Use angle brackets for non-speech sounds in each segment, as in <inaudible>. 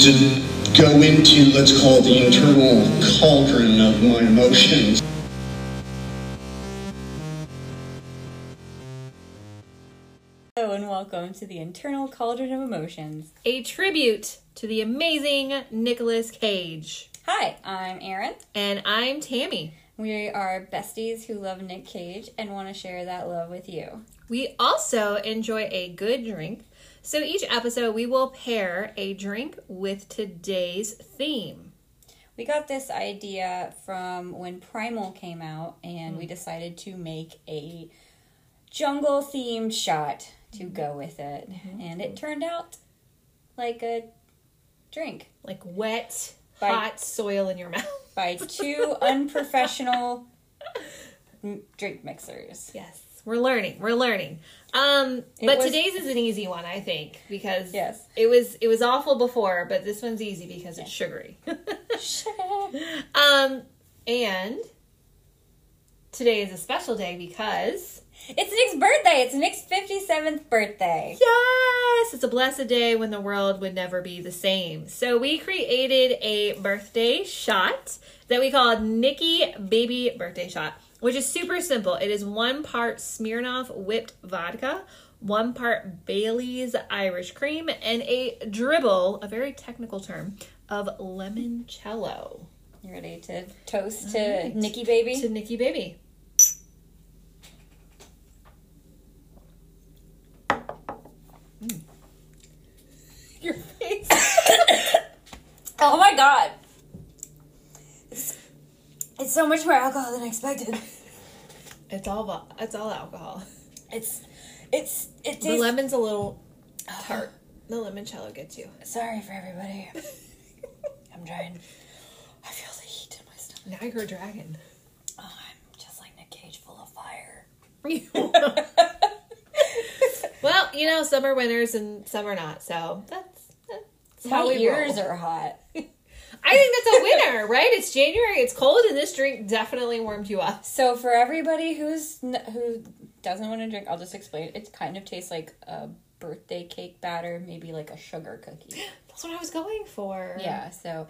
to go into, let's call it the internal cauldron of my emotions. Hello and welcome to the Internal Cauldron of Emotions. a tribute to the amazing Nicolas Cage. Hi, I'm Erin. And I'm Tammy. We are besties who love Nick Cage and want to share that love with you. We also enjoy a good drink. So each episode, we will pair a drink with today's theme. We got this idea from when Primal came out, and we mm. decided to make a jungle themed shot to mm-hmm. go with it. Mm-hmm. And it turned out like a drink Like wet, By- hot soil in your <laughs> mouth. by two unprofessional <laughs> drink mixers. Yes, we're learning. We're learning. Um, but was- today's is an easy one, I think, because Yes. it was it was awful before, but this one's easy because it's sugary. <laughs> um, and today is a special day because It's Nick's birthday. It's Nick's 57th birthday. Yes, it's a blessed day when the world would never be the same. So we created a birthday shot that we called Nikki Baby Birthday Shot, which is super simple. It is one part Smirnoff whipped vodka, one part Bailey's Irish cream, and a dribble, a very technical term, of limoncello. You ready to toast to Nikki baby? To Nikki Baby. Mm. Your face. <coughs> Oh my god. It's, so much more alcohol than I expected. <laughs> It's all it's all alcohol. It's it's it The lemon's a little tart. The limoncello gets you. Sorry for everybody. <laughs> I'm trying. I feel the heat in my stomach. Now you're a dragon. Oh, I'm just like Nick Cage full of fire. <laughs> well, you know, some are winners and some are not. So that's, that's My how we ears roll. are hot. I think that's a winner, right? It's January. It's cold, and this drink definitely warmed you up. So for everybody who's n- who doesn't want to drink, I'll just explain. It kind of tastes like a birthday cake batter, maybe like a sugar cookie. <gasps> That's what I was going for. Yeah, so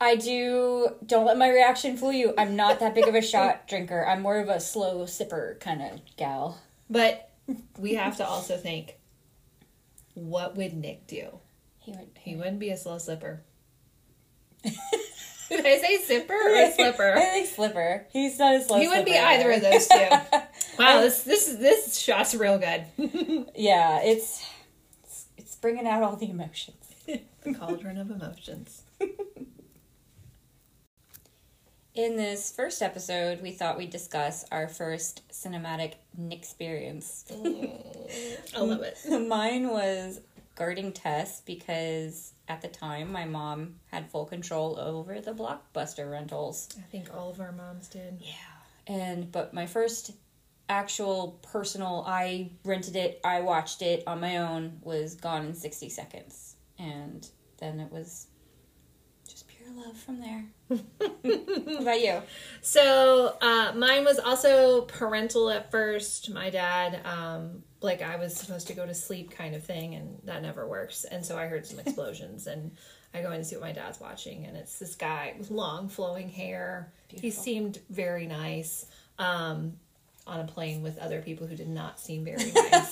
I do. Don't let my reaction fool you. I'm not that big of a <laughs> shot drinker. I'm more of a slow sipper kind of gal. But we have to also think what would Nick do? He would. He wouldn't be a slow slipper. Did I say zipper or <laughs> slipper? I slipper? think slipper. He's not a slow. He wouldn't be either of those two. <laughs> Wow, this this this shot's real good. <laughs> yeah, it's, it's it's bringing out all the emotions. the cauldron of emotions. In this first episode, we thought we'd discuss our first cinematic experience. I love it. Mine was guarding Tess because at the time my mom had full control over the blockbuster rentals. I think all of our moms did. Yeah. And but my first actual personal I rented it, I watched it on my own was gone in 60 seconds. And then it was just pure love from there. <laughs> what about you? So uh, mine was also parental at first. My dad, um, like I was supposed to go to sleep kind of thing, and that never works. And so I heard some explosions, and I go in to see what my dad's watching, and it's this guy with long flowing hair. He seemed very nice um, on a plane with other people who did not seem very nice.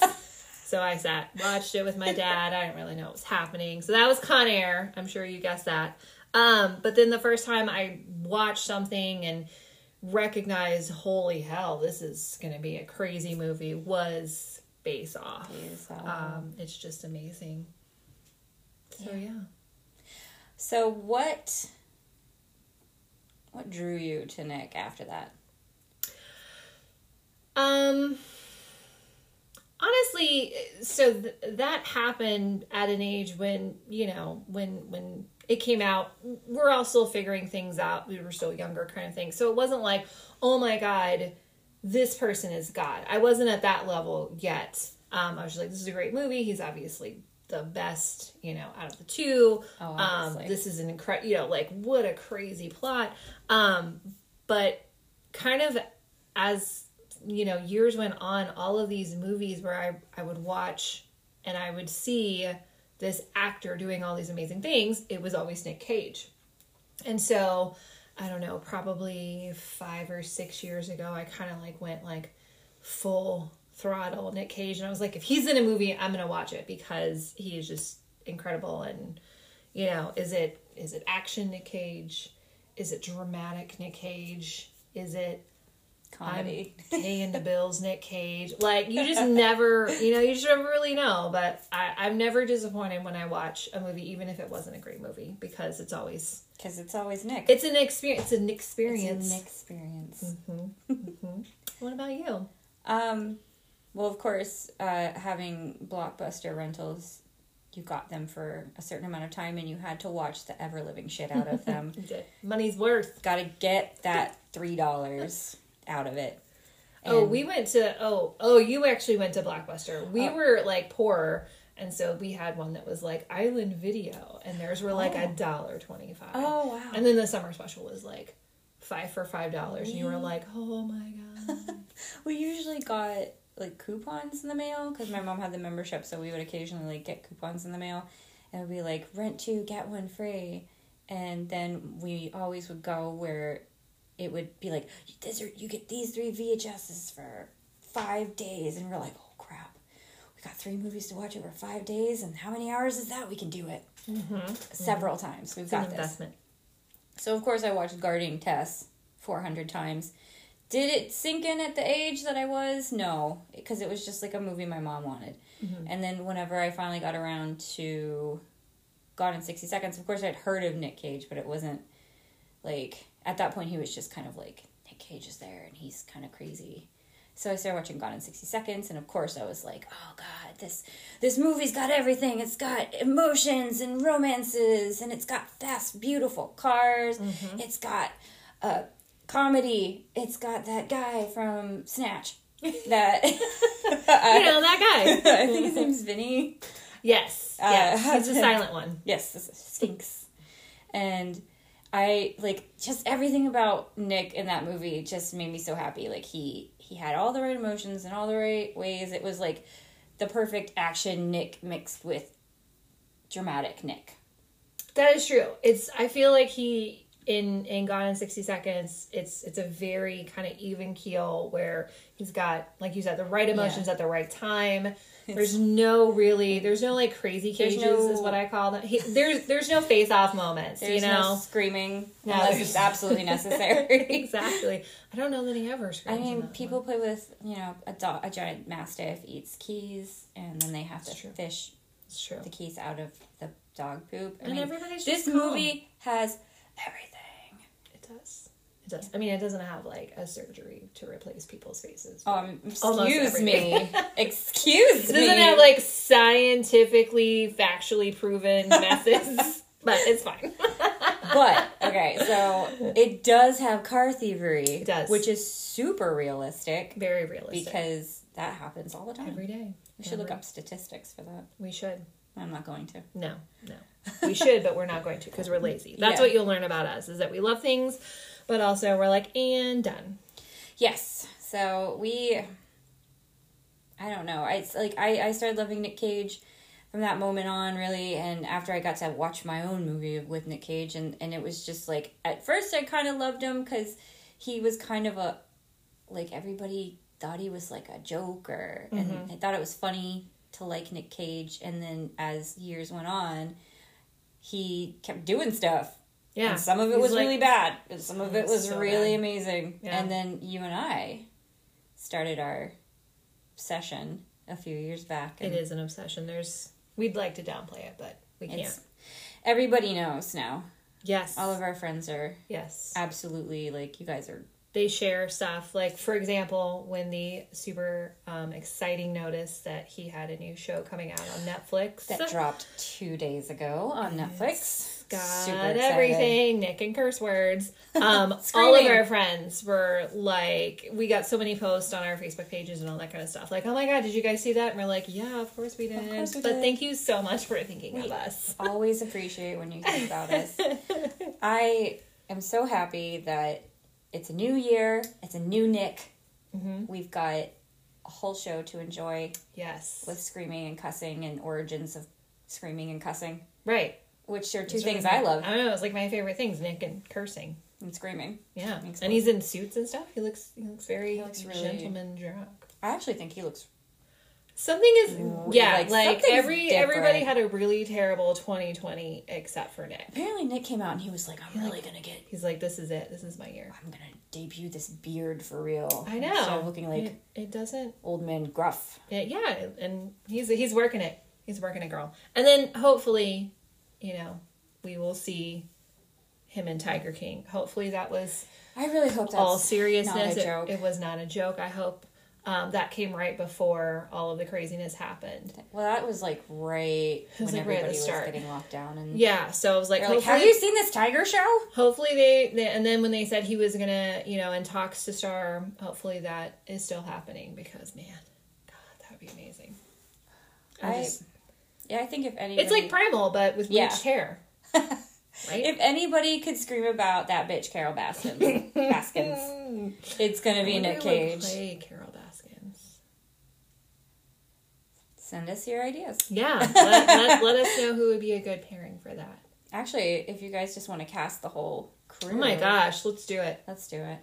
<laughs> so I sat, watched it with my dad. I didn't really know what was happening. So that was Con Air. I'm sure you guessed that. Um, but then the first time I watched something and recognized, holy hell, this is going to be a crazy movie, was Face Off. Um, it's just amazing. So yeah. So what what drew you to Nick after that? Um honestly, so th- that happened at an age when, you know, when when it came out, we're all still figuring things out. We were still younger kind of thing. So it wasn't like, "Oh my god, this person is God." I wasn't at that level yet. Um I was just like, "This is a great movie. He's obviously the best, you know, out of the two. Oh, um this is an incredible, you know, like what a crazy plot. Um but kind of as you know years went on all of these movies where i i would watch and i would see this actor doing all these amazing things, it was always Nick Cage. And so, I don't know, probably five or six years ago, I kind of like went like full throttle Nick Cage. And I was like, if he's in a movie, I'm to watch it because he is just incredible. And, you know, is it is it action Nick Cage? Is it dramatic Nick Cage? Is it Comedy. I'm <laughs> paying the bills, Nick Cage. Like you just <laughs> never, you know, you just never really know. But I, I'm never disappointed when I watch a movie, even if it wasn't a great movie, because it's always Because it's always Nick. it's an experience. It's an experience. It's an experience. <laughs> What about you? Um, well, of course, uh, having blockbuster rentals, you got them for a certain amount of time, and you had to watch the ever living shit out of them. Money's worth. got to get that three dollars out of it. oh, we went to oh oh you actually went to Blockbuster. We Oh. were like poor, and so we had one that was like Island Video, and theirs were like oh. a dollar twenty five. Oh wow! And then the summer special was like five for five dollars, and you were like, oh my god. <laughs> we usually got like coupons in the mail because my mom had the membership, so we would occasionally like get coupons in the mail, and it would be like rent two get one free, and then we always would go where it would be like these are you get these three VHSs for five days, and we're like oh crap, we got three movies to watch over five days, and how many hours is that? We can do it mm-hmm. several times. We've It's an got this. investment. So of course I watched Guarding Tess 400 times. Did it sink in at the age that I was? No, because it was just like a movie my mom wanted. Mm-hmm. And then whenever I finally got around to Gone in 60 Seconds, of course I'd heard of Nick Cage, but it wasn't like at that point he was just kind of like Nick Cage is there and he's kind of crazy. So I started watching Gone in 60 Seconds and of course I was like, "Oh god, this this movie's got everything. It's got emotions and romances and it's got fast beautiful cars. It's got uh comedy. It's got that guy from Snatch. <laughs> That <laughs> You know that guy. <laughs> I think his name's Vinny. Yes. Uh, yes. He's a silent one. Yes, stinks. And I like just everything about Nick in that movie just made me so happy. Like he he had all the right emotions in all the right ways. It was like the perfect action Nick mixed with dramatic Nick. That is true. It's I feel like he in in Gone in 60 Seconds, it's it's a very kind of even keel where he's got like you said the right emotions at the right time. There's no really there's no like crazy cages no- is what I call them. He, there's there's no face off moments, There's you no know. screaming No, unless it's absolutely <laughs> necessary. <laughs> exactly. I don't know that he ever I mean, people play with you know a dog, a giant mastiff eats keys, and then they have to true. fish true. the keys out of the dog poop. I And mean, everybody's this movie has everything. It does. I mean, it doesn't have like a surgery to replace people's faces. Um, excuse me. <laughs> excuse It me. doesn't have like scientifically, factually proven <laughs> methods, but it's fine. <laughs> but okay, so it does have car thievery. It does. which is super realistic Very realistic. because that happens all the time. every day. we should look up statistics for that. We should. I'm not going to. No, no. We should, but we're not going to because we're lazy. That's Yeah. what you'll learn about us is that we love things, but also we're like, and done. Yes. So we I don't know. I it's like I, I started loving Nick Cage from that moment on really and after I got to watch my own movie with Nick Cage and, and it was just like at first I kind of loved him cuz he was kind of a like everybody thought he was like a joker and mm-hmm. I thought it was funny to like Nick Cage and then as years went on he kept doing stuff Yeah. and some of it He's was like- really bad, and some of it was so really bad. amazing. Yeah. And then you and I started our session a few years back. It is an obsession. There's we'd like to downplay it, but we can't. Everybody knows now. yes. All of our friends are yes. absolutely like you guys are. they share stuff like for example when the super um, exciting notice that he had a new show coming out on netflix That dropped two days ago on Netflix. Got Super excited. everything nick and curse words <laughs> um, all of our friends were like we got so many posts on our facebook pages and all that kind of stuff like oh my god did you guys see that and we're like yeah of course we did course we but did. thank you so much for thinking of us <laughs> Always appreciate when you think about us. <laughs> I am so happy that it's a new year. It's a new Nick. Mm-hmm. We've got a whole show to enjoy yes with screaming and cussing and origins of screaming and cussing, Right. Which are two things really- I love. I don't know. It's like my favorite things: Nick and cursing. And screaming. Yeah, and he's in suits and stuff. He looks he looks very He looks really- gentleman drunk. I actually think he looks. Something is yeah, like, like, every everybody had a really terrible 2020 except for Nick. Apparently, Nick came out and he was like, "I'm really gonna get. He's like, this is it. This is my year. I'm gonna debut this beard for real." I know. Of looking like it, it doesn't. old man gruff. Yeah, yeah, and he's he's working it. He's working it, girl. And then hopefully, you know, we will see him and Tiger King. Hopefully, that was I really hope that's all seriousness. It-. It, was not a joke. I hope um, that came right before all of the craziness happened. well, that was like right was, when like, right everybody was start. getting locked down, and Yeah, so I was like, like, "Have you seen this tiger show?" hopefully they, they. And then when they said he was gonna, you know, in talks to star, hopefully that is still happening because man, God, that would be amazing. I I- just- Yeah, I think if anybody, it's like Primal, but with Yeah. hair. <laughs> Right? if anybody could scream about that bitch Carol Baskins, Baskins, <laughs> it's gonna be Nick Cage. Play Carol Baskins. Send us your ideas. Yeah, <laughs> let, let, let us know who would be a good pairing for that. Actually, if you guys just want to cast the whole crew, Oh my gosh, let's do it. let's do it.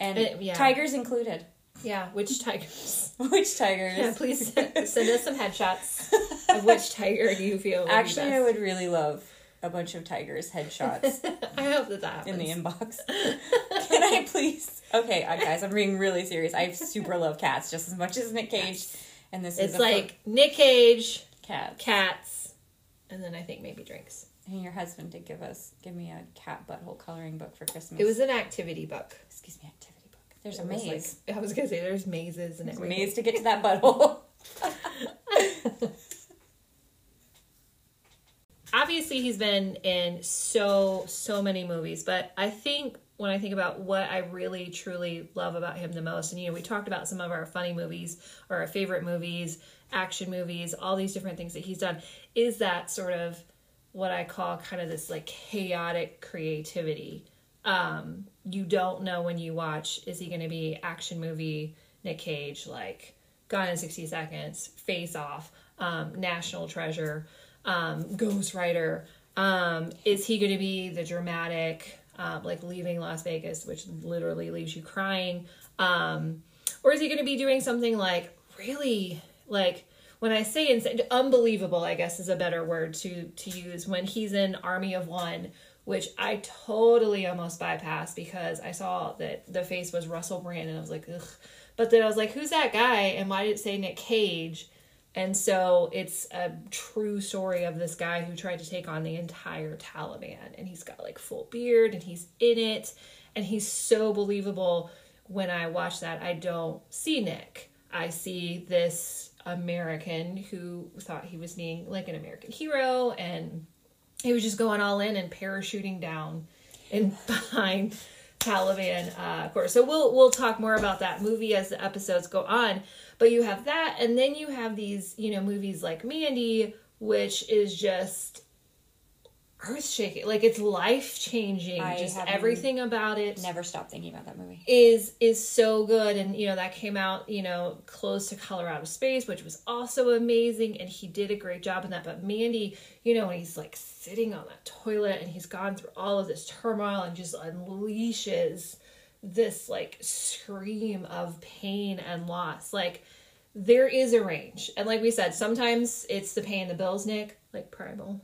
And Uh, yeah. tigers included. Yeah, which tigers? <laughs> Which tigers? Yeah, please send send us some headshots <laughs> of which tiger do you feel. Actually, I would really love a bunch of tigers headshots <laughs> I hope that that happens. in the inbox. Can I please? Okay, uh, guys, I'm being really serious. I super love cats just as much as Nick Cage, and this is It's a like Nick Cage, cat. cats, and then I think maybe drinks. And your husband did give us give me a cat butthole coloring book for Christmas. It was an activity book. excuse me activity. There's a It maze. like- I was gonna say there's mazes and There's everything. maze to get to that butthole. <laughs> obviously he's been in so so many movies but i think when i think about what i really truly love about him the most and you know we talked about some of our funny movies or our favorite movies action movies all these different things that he's done is that sort of what i call kind of this like chaotic creativity um you don't know when you watch is he going to be action movie nick cage like gone in 60 seconds face off um national treasure um, Ghost Rider. Um, is he going to be the dramatic, um, like leaving Las Vegas, which literally leaves you crying? Um, or is he going to be doing something like really, like when I say insane, unbelievable, I guess is a better word to to use when he's in Army of One, which I totally almost bypassed because I saw that the face was Russell Brand and I was like, ugh. But then I was like, who's that guy? And why did it say Nick Cage? And so it's a true story of this guy who tried to take on the entire Taliban. And he's got like full beard and he's in it. And he's so believable. When I watch that, I don't see Nick. I see this American who thought he was being like an American hero and he was just going all in and parachuting down and <laughs> behind Taliban uh, course. So we'll we'll talk more about that movie as the episodes go on. But you have that, and then you have these, you know, movies like Mandy, which is just earth shaking. Like it's life changing. Just everything about it Never stop thinking about that movie. is is so good and you know that came out you know close to color out of space which was also amazing and he did a great job in that but mandy you know when he's like sitting on that toilet and he's gone through all of this turmoil and just unleashes this like scream of pain and loss like there is a range and like we said sometimes it's the paying the bills nick like primal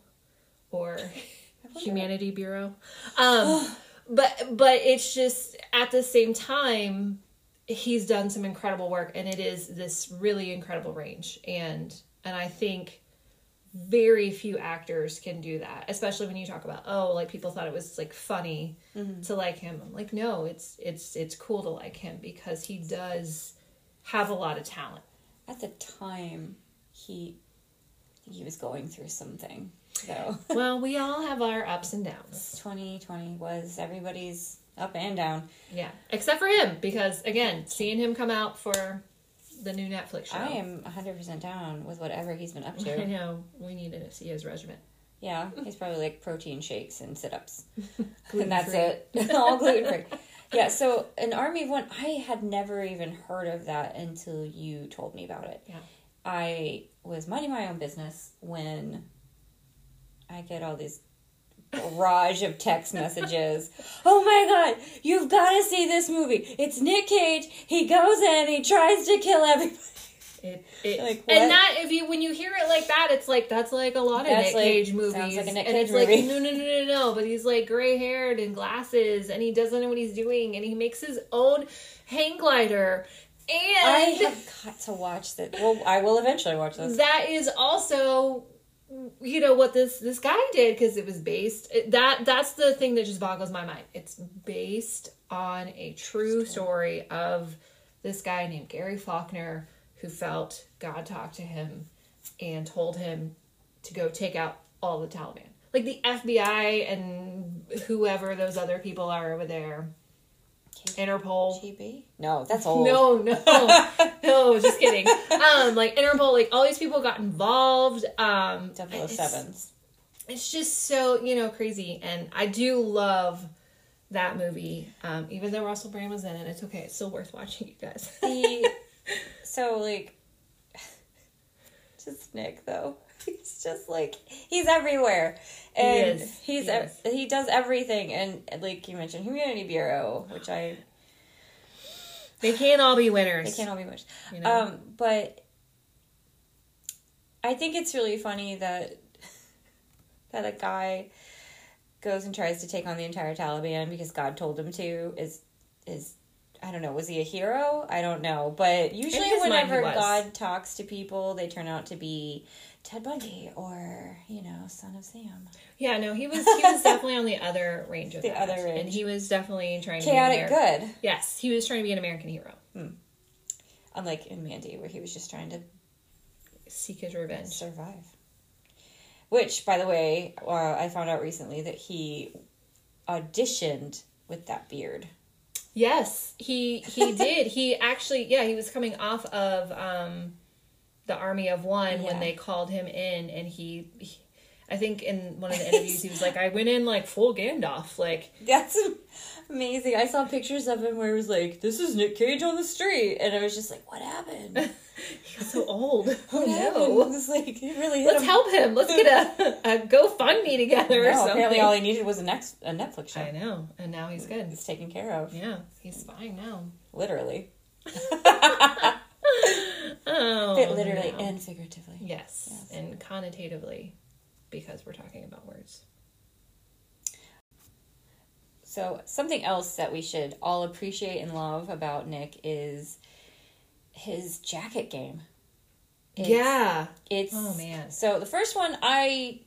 or <laughs> humanity bureau. Um <sighs> but but it's just at the same time he's done some incredible work and it is this really incredible range. And and i think very few actors can do that especially when you talk about oh like people thought it was like funny to like him. I'm like no it's it's it's cool to like him because he does have a lot of talent. At the time, he he was going through something. So <laughs> well we all have our ups and downs 2020 was everybody's up and down. yeah except for him because again seeing him come out for the new netflix show I am 100% down with whatever he's been up to. <laughs> I know we need to see his regimen. Yeah, he's probably like protein shakes and sit ups. <laughs> and that's it. All gluten free. Yeah, so an army of one, I had never even heard of that until you told me about it. Yeah. I was minding my own business when I get all these barrage of text messages. Oh my god, you've got to see this movie. It's Nick Cage. He goes in, he tries to kill everybody. It, it, Like, and that if you when you hear it like that, it's like that's like a lot of That's Nick like- Cage movies, like Nick and Cage it's like no, no, no, no, no. But he's like gray haired and glasses, and he doesn't know what he's doing, and he makes his own hang glider, and I have got to watch this. Well, I will eventually watch this. that is also you know what this this guy did because it was based it, that that's the thing that just boggles my mind. It's based on a true story. of this guy named gary faulkner who felt god talked to him and told him to go take out all the taliban. Like the fbi and whoever those other people are over there interpol GB? No, that's old. no, no, <laughs> no, just kidding. Um, like Interpol, like all these people got involved. Um, it's, it's just so you know crazy, and I do love that movie. Um, even though Russell Brand was in it, it's okay. It's still worth watching, you guys. The <laughs> so like <sighs> just Nick though. <laughs> He's just like he's everywhere, and is. he's He he does everything. And like you mentioned, Humanity Bureau, which I they can't all be winners. they can't all be much. You know? Um, but I think it's really funny that <laughs> that a guy goes and tries to take on the entire Taliban because God told him to. Is is I don't know. Was he a hero? I don't know. But usually, mind, whenever. God talks to people, they turn out to be Ted Bundy or you know, Son of Sam. yeah, no, he was he was <laughs> definitely on the other range of The that. other range. and he was definitely trying to Chaotic be an Ameri- good, Yes, he was trying to be an American hero, unlike in Mandy, where he was just trying to seek his revenge. survive. Which, by the way, uh, I found out recently that he auditioned with that beard. Yes, he he did. He actually, yeah, he was coming off of um, the Army of One Yeah. when they called him in, and he, he- I think in one of the interviews he was like, "I went in like full Gandalf, like That's amazing. I saw pictures of him where it was like, "This is Nick Cage on the street," and I was just like, "What happened? <laughs> He was so old. <laughs> Oh no, It was like it really hit let's him. help him. Let's get a, a GoFundMe together or something." apparently, all he needed was a next a Netflix show. I know, and now he's good. He's taken care of, Yeah, he's fine now. literally, <laughs> Oh, literally no. and figuratively. yes, Yes. and connotatively, because we're talking about words. So something else that we should all appreciate and love about Nick is his jacket game. It's- yeah. It's Oh, man. So the first one I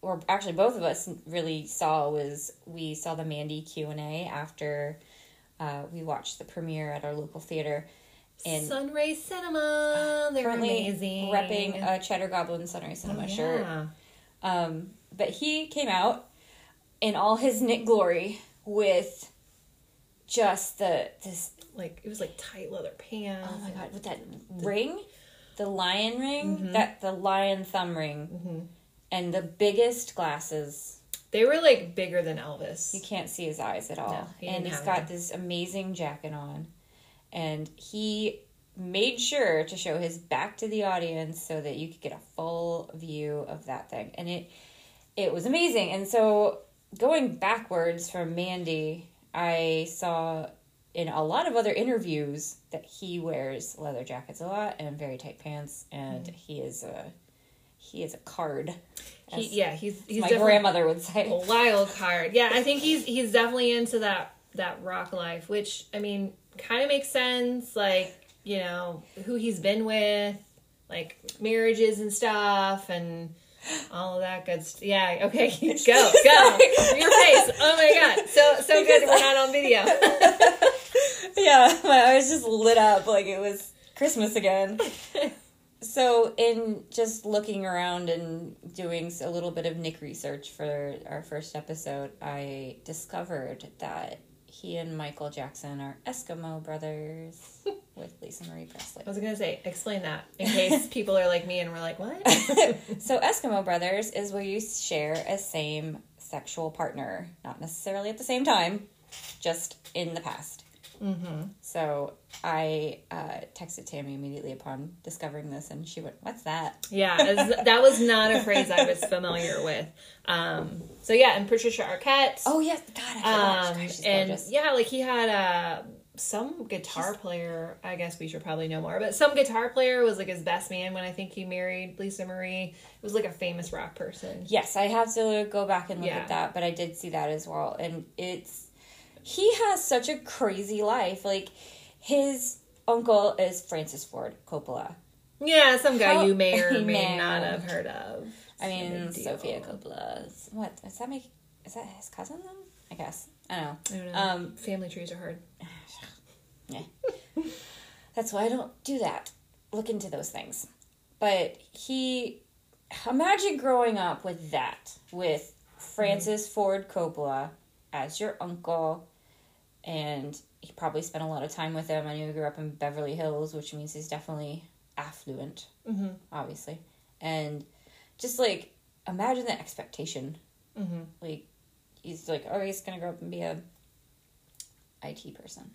or actually both of us really saw was we saw the Mandy Q&A after uh, we watched the premiere at our local theater and Sunray Cinema. Uh, They're currently amazing. repping a Cheddar Goblin Sunray oh, Cinema Oh, shirt. Um, but he came out in all his Nick glory with just the this Like it was like tight leather pants. oh my god with that ring, the lion ring, mm-hmm. that the lion thumb ring, mm-hmm. and the biggest glasses. They were like bigger than Elvis. You can't see his eyes at all, No, he and he's got this amazing jacket on, and he made sure to show his back to the audience so that you could get a full view of that thing, and it it was amazing. And so going backwards from Mandy, I saw in a lot of other interviews that he wears leather jackets a lot and very tight pants, and Mm. he is a he is a card. He, yeah, he's he's my grandmother would say. a wild card. Yeah, I think he's he's definitely into that that rock life, which I mean, kind of makes sense. Like you know who he's been with, like marriages and stuff, and all of that good. St- yeah, okay, <laughs> go go <laughs> your face. Oh my god, so so <laughs> good. We're not on video. yeah, my eyes just lit up like it was Christmas again. so, in just looking around and doing a little bit of Nick research for our first episode, I discovered that he and Michael Jackson are Eskimo brothers <laughs> with Lisa Marie Presley. I was gonna say, explain that in case <laughs> people are like me and we're like, what? <laughs> So, Eskimo brothers is where you share a same sexual partner, not necessarily at the same time, just in the past. Mm-hmm. So I uh, texted Tammy immediately upon discovering this, and she went, "What's that?" Yeah, <laughs> that was not a phrase I was familiar with. Um, so yeah, and Patricia Arquette. Oh yes, God, I um, She's and gorgeous. yeah, like he had a some guitar player. I guess we should probably know more, but some guitar player was like his best man when I think he married Lisa Marie. It was like a famous rock person. Yes, I have to go back and look Yeah. at that, but I did see that as well. And it's he has such a crazy life. Like his uncle is Francis Ford Coppola. Yeah, some guy How- you may or <laughs> may not have heard of. I It's mean. Sofia Coppola's what does that make? Is that his cousin then? I guess I don't know. I don't know. Um, Family trees are hard. <sighs> Yeah. That's why I don't do that. Look into those things. But he imagine growing up with that, with Francis Ford Coppola as your uncle, and he probably spent a lot of time with them. I know he grew up in Beverly Hills, which means he's definitely affluent, Mm-hmm. obviously. And just like imagine the expectation. Mm-hmm. Like he's like, oh, he's gonna grow up and be a IT person.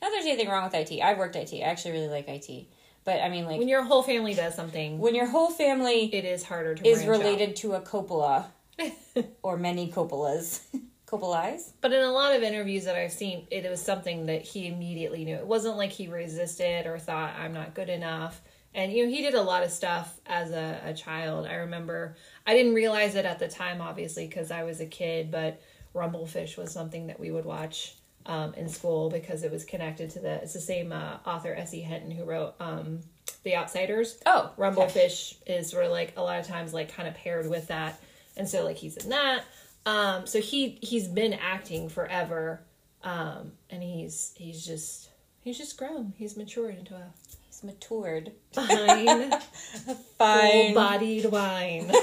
Not that there's anything wrong with IT. I've worked IT. I actually really like IT. But I mean, like When your whole family does something, when your whole family it is harder to is branch out. related to a Coppola <laughs> or many Coppolas, <laughs> Coppolais. But in a lot of interviews that I've seen, it was something that he immediately knew. It wasn't like he resisted or thought, I'm not good enough. And, you know, he did a lot of stuff as a, a child. I remember, I didn't realize it at the time, obviously, because I was a kid, but Rumblefish was something that we would watch um, in school because it was connected to the, it's the same uh, author, S.E. Hinton, who wrote um, The Outsiders. Oh, okay. Rumblefish is sort of like a lot of times like kind of paired with that, and so like he's in that. Um, so he he's been acting forever, um, and he's he's just he's just grown. He's matured into a He's matured. fine, <laughs> Fine. full-bodied wine. <laughs>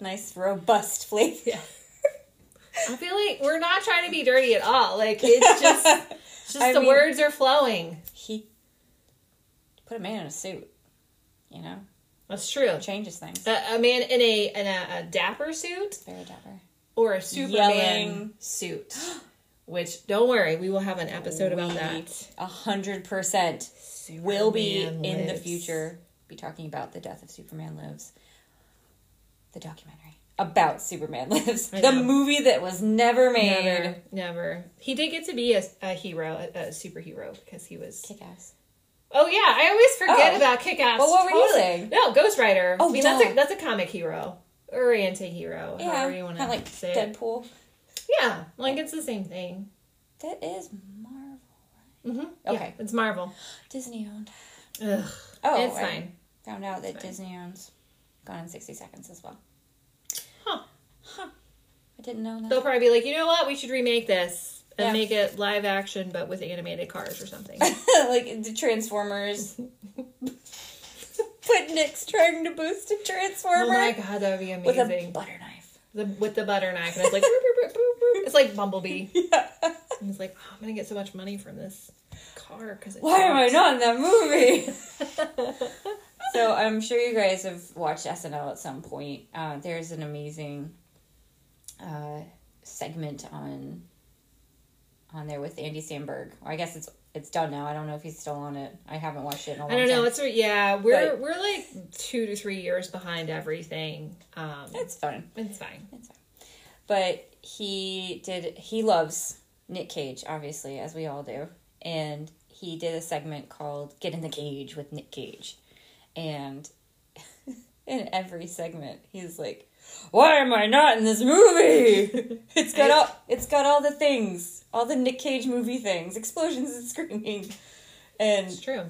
Nice, robust flavor. Yeah. I feel like we're not trying to be dirty at all. Like it's just <laughs> it's just I the mean- words are flowing. He put a man in a suit. You know, That's true. changes things. A, a man in a in a, a dapper suit Very dapper. or a Superman Yelling. suit. <gasps> Which don't worry, we will have an episode about that. A hundred percent will be Superman in the future. Be talking about the death of Superman lives. The documentary about Superman <laughs> lives. The movie that was never made. Never, never. He did get to be a, a hero, a, a superhero, because he was. Kick ass. Oh yeah, I always forget Oh. about Kick-Ass. Well, what were you saying? No, Ghost Rider. Oh, I mean, that's a that's a comic hero or anti-hero, Yeah, however you want to like say it. Deadpool. Yeah, like it's the same thing. That is Marvel. Mm-hmm. Okay. it's Marvel. Disney owned. Ugh, Oh, it's I fine. Found out that. Disney owns Gone in 60 Seconds as well. Huh. Huh. I didn't know that. They'll probably be like, you know what? We should remake this and Yeah. make it live action, but with animated cars or something. <laughs> like the Transformers. Put Nick's trying to boost a Transformer oh my god, that would be amazing. with a butter knife. the, with the butter knife, and it's like, <laughs> boop, boop, boop, it's like Bumblebee. <laughs> Yeah. And he's like, oh, I'm gonna get so much money from this car because Why am I not in that movie? so I'm sure you guys have watched SNL at some point. Uh, there's an amazing uh, segment on on there with Andy Samberg. Or I guess it's it's done now. I don't know if he's still on it. I haven't watched it in a long I don't know. time. It's yeah, we're But- we're like two to three years behind everything. Um, it's fine. it's fine. It's fine. But he did. He loves Nick Cage, obviously, as we all do, and he did a segment called "Get in the Cage" with Nick Cage, and <laughs> in every segment, he's like, "Why am I not in this movie? <laughs> It's got all. It's got all the things, all the Nick Cage movie things, <laughs> explosions and screaming." And It's true.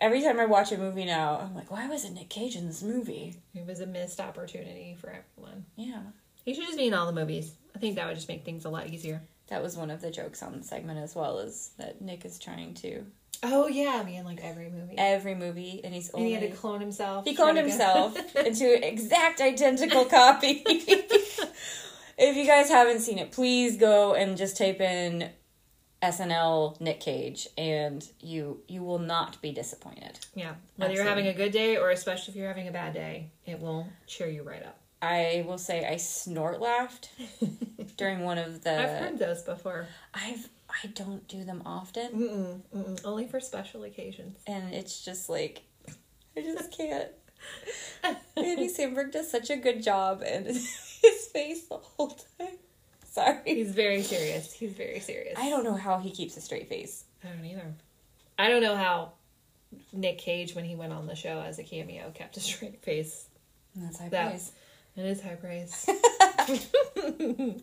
every time I watch a movie now, I'm like, "Why wasn't Nick Cage in this movie?" It was a missed opportunity for everyone. Yeah. He should just be in all the movies. I think that would just make things a lot easier. That was one of the jokes on the segment as well, is that Nick is trying to Oh yeah, be in like every movie. every movie, and he's and he only had to clone himself. he cloned himself <laughs> into an exact identical copy. <laughs> if you guys haven't seen it, please go and just type in SNL Nick Cage, and you you will not be disappointed. yeah, whether you're having a good day or especially if you're having a bad day, it will cheer you right up. I will say I snort laughed <laughs> during one of the. I've heard those before. I've I don't do them often, Mm-mm, mm-mm. Only for special occasions. and it's just like I just <laughs> can't. Andy Samberg does such a good job, and <laughs> <laughs> his face the whole time. <laughs> Sorry, He's very serious. He's very serious. I don't know how he keeps a straight face. I don't either. I don't know how Nick Cage, when he went on the show as a cameo, kept a straight face. That's high That- praise. It is high praise. <laughs>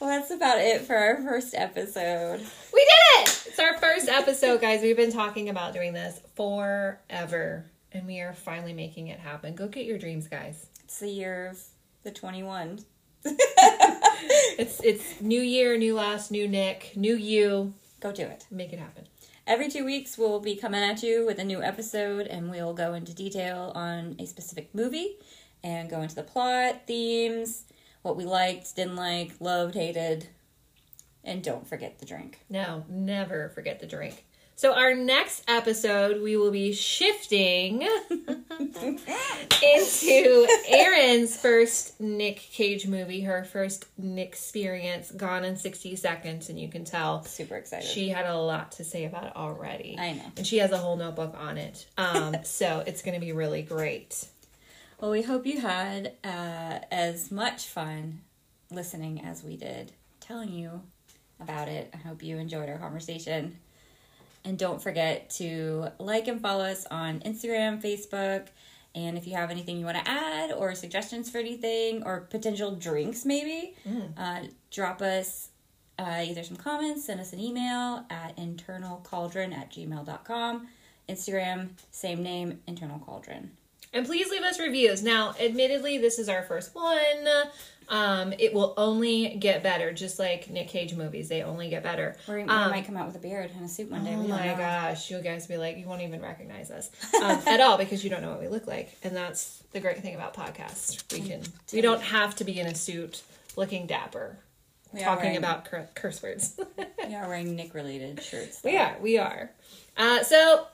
Well, that's about it for our first episode. we did it! It's our first episode, guys. We've been talking about doing this forever, and we are finally making it happen. Go get your dreams, guys. It's the year of the twenty-one. <laughs> It's it's new year, new last, new Nick, new you. Go do it. Make it happen. Every two weeks, we'll be coming at you with a new episode, and we'll go into detail on a specific movie and go into the plot, themes, what we liked, didn't like, loved, hated, and don't forget the drink. No, never forget the drink. So our next episode, we will be shifting <laughs> into Erin's first Nick Cage movie, her first Nick experience, Gone in 60 Seconds, and you can tell Super excited. she had a lot to say about it already. I know. And she has a whole notebook on it. Um, <laughs> so it's going to be really great. Well, we hope you had uh, as much fun listening as we did telling you about it. I hope you enjoyed our conversation. And don't forget to like and follow us on Instagram, Facebook. And if you have anything you want to add or suggestions for anything or potential drinks, maybe, uh, drop us uh, either some comments, send us an email at internalcauldron at gmail.com. Instagram, same name, internal cauldron. And please leave us reviews. Now, admittedly, this is our first one. Um, it will only get better, just like Nick Cage movies. They only get better. Or we Um, might come out with a beard and a suit one day. Oh my know. gosh, you guys be like, you won't even recognize us <laughs> um, at all because you don't know what we look like, and that's the great thing about podcasts. We can, we don't have to be in a suit, looking dapper, We talking wearing- about cur- curse words. <laughs> We are wearing Nick related shirts. we are, we are. Uh, so,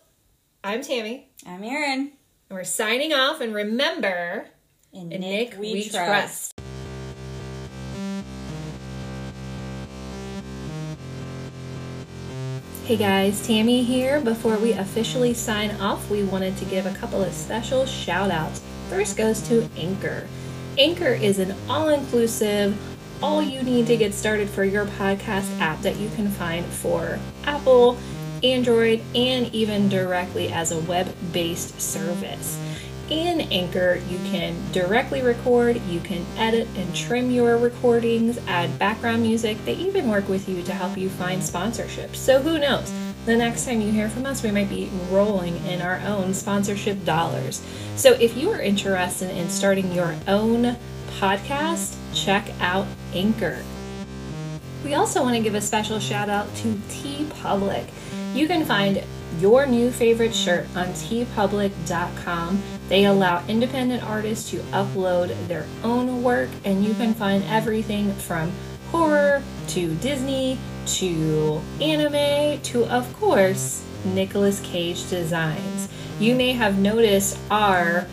I'm Tammy, I'm Erin. And we're signing off. And remember, And in Nick, we, trust. Hey guys, Tammy here. Before we officially sign off, we wanted to give a couple of special shout outs. First goes to Anchor. Anchor is an all inclusive, all you need to get started for your podcast app that you can find for Apple, Android, and even directly as a web based service. In Anchor, you can directly record, you can edit and trim your recordings, add background music. They even work with you to help you find sponsorships. So who knows? The next time you hear from us, we might be rolling in our own sponsorship dollars. So if you are interested in starting your own podcast, check out Anchor. We also want to give a special shout out to T Public. You can find your new favorite shirt on teepublic.com. They allow independent artists to upload their own work, and you can find everything from horror to Disney to anime to, of course, Nicolas Cage designs. You may have noticed our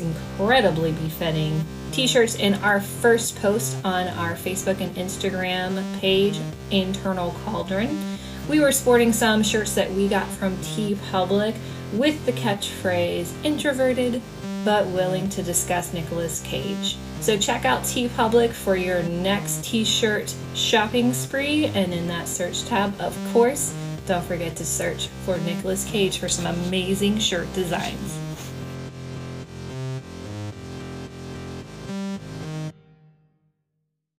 incredibly befitting t-shirts in our first post on our Facebook and Instagram page, Internal Cauldron. We were sporting some shirts that we got from T Public with the catchphrase introverted but willing to discuss Nicolas Cage. So check out TeePublic for your next t-shirt shopping spree and in that search tab, of course, don't forget to search for Nicolas Cage for some amazing shirt designs.